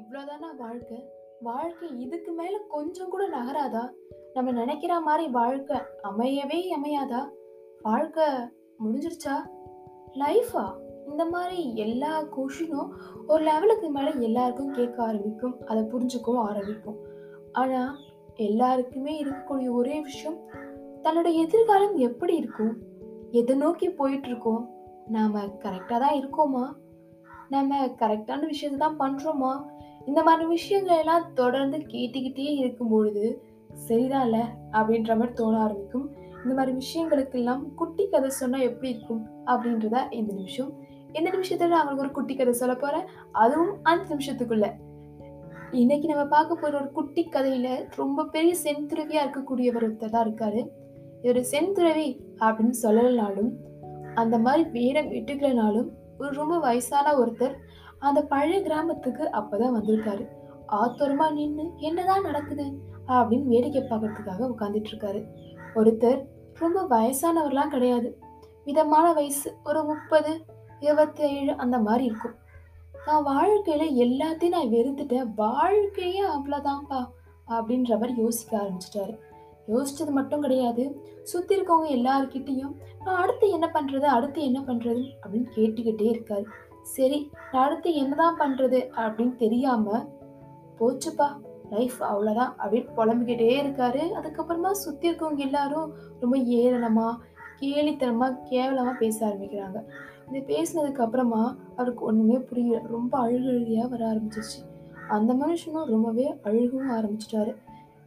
இவ்வளோதானா வாழ்க்கை? வாழ்க்கை இதுக்கு மேலே கொஞ்சம் கூட நகராதா? நம்ம நினைக்கிற மாதிரி வாழ்க்கை அமையவே அமையாதா? வாழ்க்கை முடிஞ்சிருச்சா? லைஃபா இந்த மாதிரி எல்லா கொஷினும் ஒரு லெவலுக்கு மேலே எல்லாருக்கும் கேட்க ஆரம்பிக்கும். அதை புரிஞ்சுக்கவும் ஆரம்பிக்கும். ஆனால் எல்லாருக்குமே இருக்கக்கூடிய ஒரே விஷயம் தன்னோட எதிர்காலம் எப்படி இருக்கும்? எதை நோக்கி போயிட்டுருக்கோம்? நாம் கரெக்டாக தான் இருக்கோமா? நம்ம கரெக்டான விஷயத்தை தான் பண்ணுறோமா இந்த மாதிரி விஷயங்கள் எல்லாம் தொடர்ந்து கேட்டுக்கிட்டே இருக்கும் பொழுது சரிதான்ல அப்படின்ற மாதிரி தோண ஆரம்பிக்கும். இந்த மாதிரி விஷயங்களுக்கெல்லாம் குட்டி கதை சொன்னால் எப்படி இருக்கும்? அப்படின்றத இந்த நிமிஷம் இந்த நிமிஷத்தில் நான் அவங்களுக்கு ஒரு குட்டி கதை சொல்ல போகிறேன் அதுவும் அஞ்சு நிமிஷத்துக்குள்ள. இன்னைக்கு நம்ம பார்க்க போகிற ஒரு குட்டி கதையில் ரொம்ப பெரிய செந்துறவியாக இருக்கக்கூடியவர் ஒருத்தர் தான் இருக்காரு. இவர் செந்துறவி அப்படின்னு சொல்லலைனாலும் அந்த மாதிரி வேடம் விட்டுக்கலனாலும் ஒரு ரொம்ப வயசான ஒருத்தர் அந்த பழைய கிராமத்துக்கு அப்பதான் வந்திருக்காரு. ஆத்தோரமா நின்று என்னதான் நடக்குது? அப்படின்னு வேடிக்கை பார்க்கறதுக்காக உட்காந்துட்டு இருக்காரு ஒருத்தர் ரொம்ப வயசானவர்லாம் கிடையாது. மிதமான வயசு ஒரு முப்பது இருபத்தி ஏழு அந்த மாதிரி இருக்கும். நான் வாழ்க்கையில எல்லாத்தையும் நான் வெறுத்துட்டேன். வாழ்க்கையே அவ்வளோதான்ப்பா அப்படின்ற மாதிரி யோசிக்க ஆரம்பிச்சிட்டாரு. யோசிச்சது மட்டும் கிடையாது. சுற்றி இருக்கவங்க எல்லாருக்கிட்டேயும் நான் அடுத்து என்ன பண்ணுறது அடுத்து என்ன பண்ணுறது அப்படின்னு கேட்டுக்கிட்டே இருக்காரு. சரி அடுத்து என்னதான் பண்ணுறது அப்படின்னு தெரியாம போச்சுப்பா லைஃப் அவ்வளோதான் அப்படின்னு புலம்பிக்கிட்டே இருக்காரு. அதுக்கப்புறமா சுற்றி இருக்கவங்க எல்லாரும் ரொம்ப ஏளனமாக கேலித்தனமாக கேவலமாக பேச ஆரம்பிக்கிறாங்க. இந்த பேசினதுக்கு அப்புறமா அவருக்கு ஒன்றுமே புரியல. ரொம்ப அழுகழுகையா வர ஆரம்பிச்சிருச்சு. அந்த மனுஷனும் ரொம்பவே அழுகவும் ஆரம்பிச்சிட்டாரு.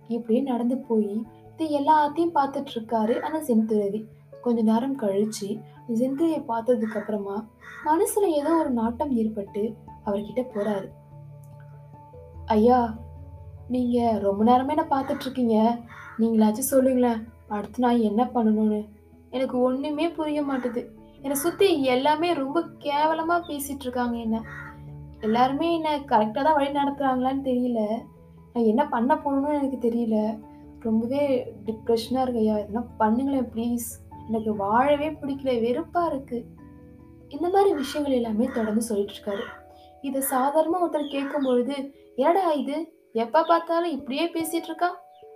இப்படியே நடந்து போய் இது எல்லாத்தையும் பார்த்துட்டு இருக்காரு. ஆனா செந்துரவி கொஞ்ச நேரம் கழிச்சு அந்த பார்த்ததுக்கு அப்புறமா மனசுல ஏதோ ஒரு நாட்டம் ஏற்பட்டு அவர்கிட்ட போறாரு. ஐயா நீங்க ரொம்ப நேரமே என்ன பார்த்துட்டு இருக்கீங்க நீங்களாச்சும் சொல்லுங்களேன் அடுத்து நான் என்ன பண்ணணும்னு. எனக்கு ஒண்ணுமே புரிய மாட்டுது. என்னை சுத்தி எல்லாமே ரொம்ப கேவலமா பேசிட்டு இருக்காங்க என்ன. எல்லாருமே என்ன கரெக்டாக தான் வழி நடத்துறாங்களான்னு தெரியல. நான் என்ன பண்ண போகணும்னு எனக்கு தெரியல. ரொம்பவே டிப்ரெஷனாக இருக்கு ஐயா. இதெல்லாம் பண்ணுங்களேன் ப்ளீஸ் எனக்கு வாழவே பிடிக்கல வெறுப்பா இருக்கு. இந்த மாதிரி விஷயங்கள் எல்லாமே தொடர்ந்து சொல்லிட்டு இருக்காரு. இதை சாதாரணமா ஒருத்தர் கேட்கும் பொழுது ஏடா இது? எப்ப பார்த்தாலும் இப்படியே பேசிட்டு இருக்கான்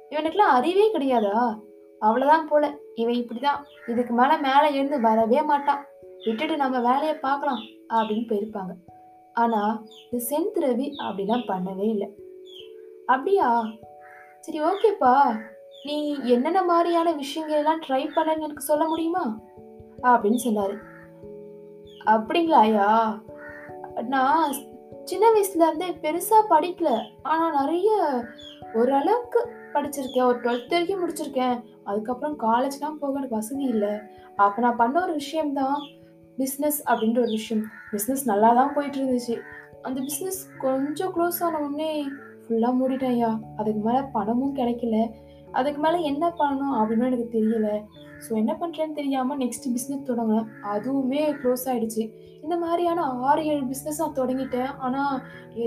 இவனுக்குலாம் அறிவே கிடையாதா? அவ்வளவுதான் போல. இவன் இப்படிதான். இதுக்கு மேல மேல எழுந்து வரவே மாட்டான். விட்டுட்டு நம்ம வேலையை பார்க்கலாம் அப்படின்னு போயிருப்பாங்க. ஆனா இந்த செந்திரவி அப்படிலாம் பண்ணவே இல்லை. அப்படியா? சரி ஓகேப்பா. நீ என்னென்ன மாதிரியான விஷயங்கள் எல்லாம் ட்ரை பண்ணன்னு எனக்கு சொல்ல முடியுமா? அப்படின்னு சொன்னாரு. அப்படிங்களா ஐயா நான் சின்ன வயசுல இருந்தே பெருசா படிக்கல. ஆனா நிறைய ஓரளவுக்கு படிச்சிருக்கேன். ஒரு டுவெல்த் வரைக்கும் முடிச்சிருக்கேன். அதுக்கப்புறம் காலேஜ்லாம் போக எனக்கு வசதி இல்லை. அப்போ நான் பண்ண ஒரு விஷயம்தான் பிஸ்னஸ் அப்படின்ற ஒரு விஷயம். பிஸ்னஸ் நல்லா தான் போயிட்டு இருந்துச்சு அந்த பிஸ்னஸ் கொஞ்சம் க்ளோஸ் ஆன உடனே ஃபுல்லாக மூடிட்டேன் ஐயா அதுக்கு மேலே பணமும் கிடைக்கல. அதுக்கு மேலே என்ன பண்ணணும் அப்படின்னு எனக்கு தெரியல. ஸோ என்ன பண்ணுறேன்னு தெரியாமல் நெக்ஸ்ட் பிஸ்னஸ் தொடங்கினேன். அதுவுமே க்ளோஸ் ஆகிடுச்சு இந்த மாதிரியான ஆறு ஏழு பிஸ்னஸ் நான் தொடங்கிட்டேன். ஆனால்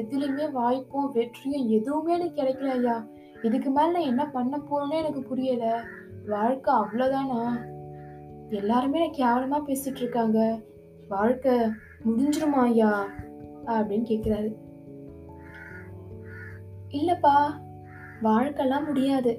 எதுலேயுமே வாய்ப்பும் வெற்றியும் எதுவுமே எனக்கு கிடைக்கல ஐயா. இதுக்கு மேலே நான் என்ன பண்ண போறேன்னு எனக்கு புரியலை. வாழ்க்கை அவ்வளோதானா எல்லாருமே எனக்கு கேவலமாக பேசிகிட்டு இருக்காங்க. வாழ்க்கை முடிஞ்சிருமா ஐயா? அப்படின்னு கேட்குறாரு இல்லைப்பா வாழ்க்கைலாம் முடியாது.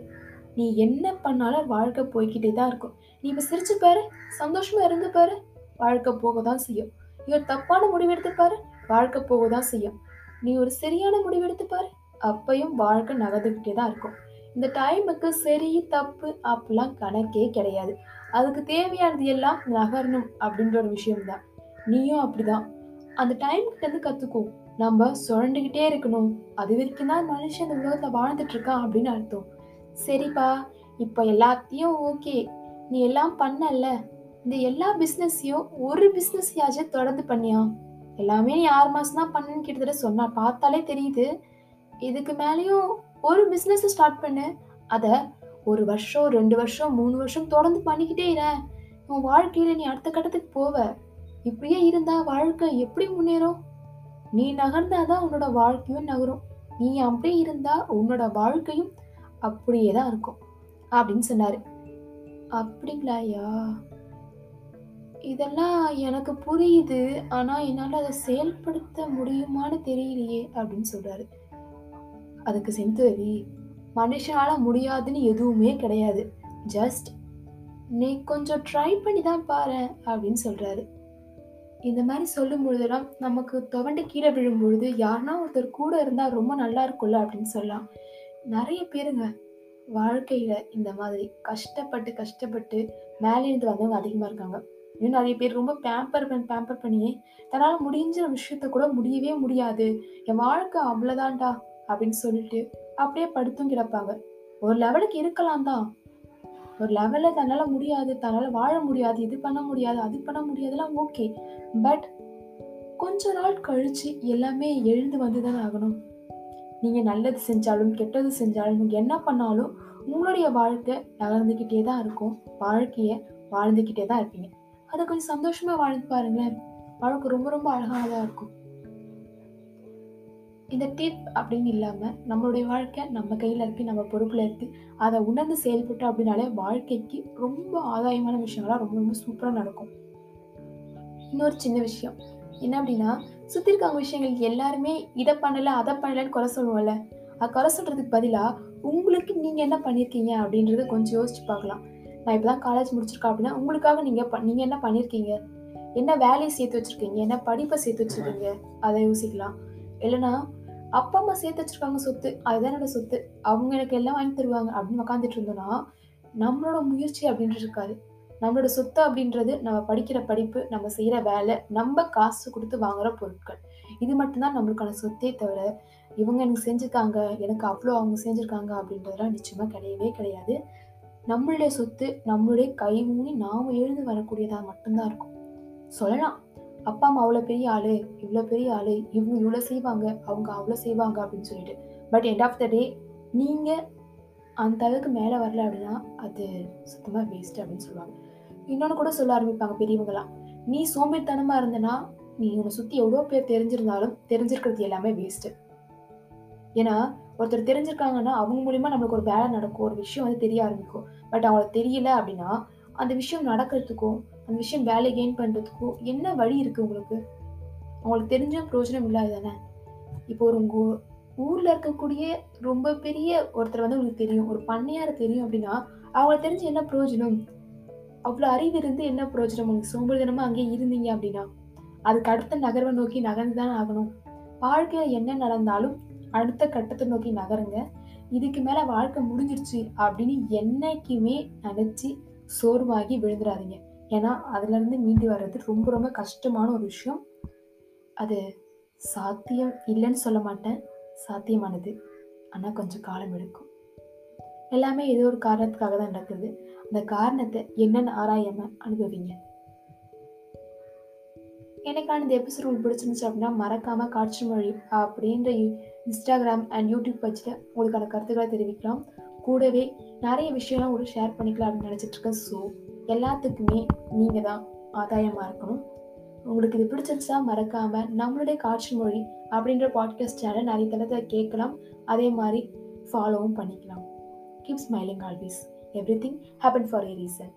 நீ என்ன பண்ணாலும் வாழ்க்கை போய்கிட்டே தான் இருக்கும். நீ இப்போ சிரிச்சு பாரு சந்தோஷமா இருந்து பாரு வாழ்க்கை போக தான் செய்யும். நீ ஒரு தப்பான முடிவெடுத்து பாரு வாழ்க்கை போக தான் செய்யும். நீ ஒரு சரியான முடிவெடுத்து பாரு அப்பையும் வாழ்க்கை நகர்ந்துக்கிட்டே தான் இருக்கும். இந்த டைமுக்கு சரி தப்பு அப்படிலாம் கணக்கே கிடையாது. அதுக்கு தேவையானது எல்லாம் நகரணும் அப்படின்ற ஒரு விஷயம்தான். நீயும் அப்படிதான். அந்த டைம் கிட்ட இருந்து நம்ம சுரண்டுகிட்டே இருக்கணும். அது வரைக்கும் தான் மனுஷன் இந்த உலகத்துல வாழ்ந்துட்டு இருக்கான் அப்படின்னு அர்த்தம். சரிப்பா இப்போ எல்லாத்தையும் ஓகே. நீ எல்லாம் பண்ணல இந்த எல்லா பிஸ்னஸையும் ஒரு பிஸ்னஸையாச்சும் தொடர்ந்து பண்ணியா? எல்லாமே நீ ஆறு மாதம் தான் பண்ணுன்னு கிட்டத்தட்ட சொன்னா பார்த்தாலே தெரியுது. இதுக்கு மேலேயும் ஒரு பிஸ்னஸ் ஸ்டார்ட் பண்ணு. அதை ஒரு வருஷம் ரெண்டு வருஷம் மூணு வருஷம் தொடர்ந்து பண்ணிக்கிட்டே இரு. உன் வாழ்க்கையில் நீ அடுத்த கட்டத்துக்கு போவ. இப்படியே இருந்தா வாழ்க்கை எப்படி முன்னேறும்? நீ நகர்ந்தாதான் உன்னோட வாழ்க்கையும் நகரும். நீ அப்படியே இருந்தா உன்னோட வாழ்க்கையும் அப்படியே தான் இருக்கும். அப்படின்னு சொன்னார். அப்படிங்களா ஐயா இதெல்லாம் எனக்கு புரியுது. ஆனால் என்னால் அதை செயல்படுத்த முடியுமான்னு தெரியலையே அப்படின்னு சொல்கிறாரு அதுக்கு செந்துவரி மனுஷனால முடியாதுன்னு எதுவுமே கிடையாது. ஜஸ்ட் நீ கொஞ்சம் ட்ரை பண்ணி தான் பாரு அப்படின்னு சொல்கிறாரு இந்த மாதிரி சொல்லும் பொழுதெல்லாம் நமக்கு துவண்டு கீழே விழும்பொழுது யாருன்னா ஒருத்தர் கூட இருந்தால் ரொம்ப நல்லா இருக்கும்ல அப்படின்னு சொல்லலாம். நிறைய பேருங்க வாழ்க்கையில இந்த மாதிரி கஷ்டப்பட்டு கஷ்டப்பட்டு மேலே இருந்து வந்தவங்க அதிகமா இருக்காங்க. இன்னும் நிறைய பேர் ரொம்ப பேம்பர் பண்ணி பேம்பர் பண்ணியே தன்னால முடிஞ்ச விஷயத்த கூட முடியவே முடியாது. என் வாழ்க்கை அவ்வளவுதான்டா அப்படின்னு சொல்லிட்டு அப்படியே படுத்தும் கிடப்பாங்க. ஒரு லெவலுக்கு இருக்கலாம் தான். ஒரு லெவலில் தன்னால் முடியாது தன்னால் வாழ முடியாது இது பண்ண முடியாது அது பண்ண முடியாதுலாம் ஓகே பட் கொஞ்ச நாள் கழிச்சு எல்லாமே எழுந்து வந்து தானே ஆகணும். நீங்க நல்லது செஞ்சாலும் கெட்டது செஞ்சாலும் நீங்க என்ன பண்ணாலும் உங்களுடைய வாழ்க்கை நகர்ந்துக்கிட்டே தான் இருக்கும். வாழ்க்கையை வாழ்ந்துக்கிட்டே தான் இருப்பீங்க. அதை கொஞ்சம் சந்தோஷமா வாழ்ந்து பாருங்களேன். வாழ்க்கை ரொம்ப ரொம்ப அழகானதா இருக்கும். இந்த டிப் அப்படின்னு இல்லாம நம்மளுடைய வாழ்க்கை நம்ம கையில இருக்கு நம்ம பொறுப்புல இருக்கு. அதை உணர்ந்து செயல்பட்டோம் அப்படின்னாலே வாழ்க்கைக்கு ரொம்ப ஆதாயமான விஷயங்கள்லாம் ரொம்ப ரொம்ப சூப்பரா நடக்கும். இன்னொரு சின்ன விஷயம். என்ன அப்படின்னா சுற்றி இருக்கவங்க விஷயங்கள் எல்லாருமே இதை பண்ணலை அதை பண்ணலன்னு குறை சொல்லுவோம்ல. அது குறை சொல்கிறதுக்கு பதிலாக உங்களுக்கு நீங்கள் என்ன பண்ணியிருக்கீங்க அப்படின்றத கொஞ்சம் யோசிச்சு பார்க்கலாம். நான் இப்போ தான் காலேஜ் முடிச்சிருக்கேன் அப்படின்னா உங்களுக்காக நீங்கள் ப- என்ன பண்ணியிருக்கீங்க என்ன வேலையை சேர்த்து வச்சிருக்கீங்க? என்ன படிப்பை சேர்த்து வச்சிருக்கீங்க? அதை யோசிக்கலாம். இல்லைன்னா அப்பா அம்மா சேர்த்து வச்சிருக்காங்க சொத்து அதுதான் என்னோட சொத்து. அவங்க எனக்கு எல்லாம் வாங்கி தருவாங்க அப்படின்னு உட்காந்துட்டு இருந்தோம்னா நம்மளோட முயற்சி அப்படின்றது இருக்காது. நம்மளோட சொத்து அப்படின்றது நம்ம படிக்கிற படிப்பு நம்ம செய்கிற வேலை நம்ம காசு கொடுத்து வாங்குகிற பொருட்கள். இது மட்டும்தான் நம்மளுக்கான சொத்தே தவிர இவங்க எனக்கு செஞ்சிருக்காங்க எனக்கு அவ்வளோ அவங்க செஞ்சிருக்காங்க அப்படின்றதெல்லாம் நிச்சயமாக கிடையவே கிடையாது. நம்மளுடைய சொத்து நம்மளுடைய கை ஊனி நாம எழுந்து வரக்கூடியதாக மட்டும்தான் இருக்கும். சொல்லலாம் அப்பா அம்மா அவ்வளோ பெரிய ஆளு இவ்வளோ பெரிய ஆளு இவங்க இவ்வளோ செய்வாங்க அவங்க அவ்வளோ செய்வாங்க அப்படின்னு சொல்லிட்டு. But end of the day நீங்கள் அந்த அளவுக்கு மேலே வரல அப்படின்னா அது சுத்தமாக வேஸ்ட் அப்படின்னு சொல்லுவாங்க. இன்னொன்று கூட சொல்ல ஆரம்பிப்பாங்க பெரியவங்களாம் நீ சோம்பேறித்தனமா இருந்தனா நீ உன்னை சுற்றி எவ்வளோ பேர் தெரிஞ்சிருந்தாலும் தெரிஞ்சிருக்கிறது எல்லாமே வேஸ்ட்டு ஏன்னா ஒருத்தர் தெரிஞ்சிருக்காங்கன்னா அவங்க மூலியமா நம்மளுக்கு ஒரு வேலை நடக்கும் ஒரு விஷயம் வந்து தெரிய ஆரம்பிக்கும். பட் அவங்களுக்கு தெரியல அப்படின்னா அந்த விஷயம் நடக்கிறதுக்கும் அந்த விஷயம் வேலை கெயின் பண்ணுறதுக்கும் என்ன வழி இருக்குது உங்களுக்கு? அவங்களுக்கு தெரிஞ்ச பிரயோஜனம் இல்லாது தானே? இப்போ ஒரு உங்கள் ஊரில் இருக்கக்கூடிய ரொம்ப பெரிய ஒருத்தர் வந்து உங்களுக்கு தெரியும் ஒரு பண்ணையார் தெரியும் அப்படின்னா அவங்களுக்கு தெரிஞ்சு என்ன பிரயோஜனம் அவ்வளோ அறிவு இருந்து என்ன பிரயோஜனம் உங்களுக்கு சோம்பேறித்தனமா அங்கேயே இருந்தீங்க அப்படின்னா அதுக்கு அடுத்த நகர்வை நோக்கி நகர்ந்து தான் ஆகணும். வாழ்க்கையில் என்ன நடந்தாலும் அடுத்த கட்டத்தை நோக்கி நகருங்க. இதுக்கு மேலே வாழ்க்கை முடிஞ்சிருச்சு அப்படின்னு என்னைக்குமே நினச்சி சோர்வாகி விழுந்துடாதீங்க ஏன்னா அதுலேருந்து மீண்டு வர்றது ரொம்ப ரொம்ப கஷ்டமான ஒரு விஷயம். அது சாத்தியம் இல்லைன்னு சொல்ல மாட்டேன். சாத்தியமானது. ஆனால் கொஞ்சம் காலம் எடுக்கும். எல்லாமே ஏதோ ஒரு காரணத்துக்காக தான் நடக்குது. அந்த காரணத்தை என்னன்னு ஆராயாம அனுபவிங்க. எனக்கான இந்த எபிசோட் உங்களுக்கு பிடிச்சிருந்துச்சு அப்படின்னா மறக்காம காட்சி மொழி அப்படின்ற இன்ஸ்டாகிராம் அண்ட் யூடியூப் வச்சுட்டு உங்களுக்கான கருத்துக்களை தெரிவிக்கலாம். கூடவே நிறைய விஷயம்லாம் உங்களுக்கு ஷேர் பண்ணிக்கலாம் அப்படின்னு நினச்சிட்டு இருக்கேன். ஸோ எல்லாத்துக்குமே நீங்கள் தான் ஆதாயமாக இருக்கணும். உங்களுக்கு இது பிடிச்சிருந்துச்சா மறக்காமல் நம்மளுடைய காட்சி மொழி அப்படின்ற பாட்காஸ்ட் சேனல் நிறைய தளத்தில் கேட்கலாம். அதே மாதிரி ஃபாலோவும் பண்ணிக்கலாம். Keep smiling always Everything happened for a reason.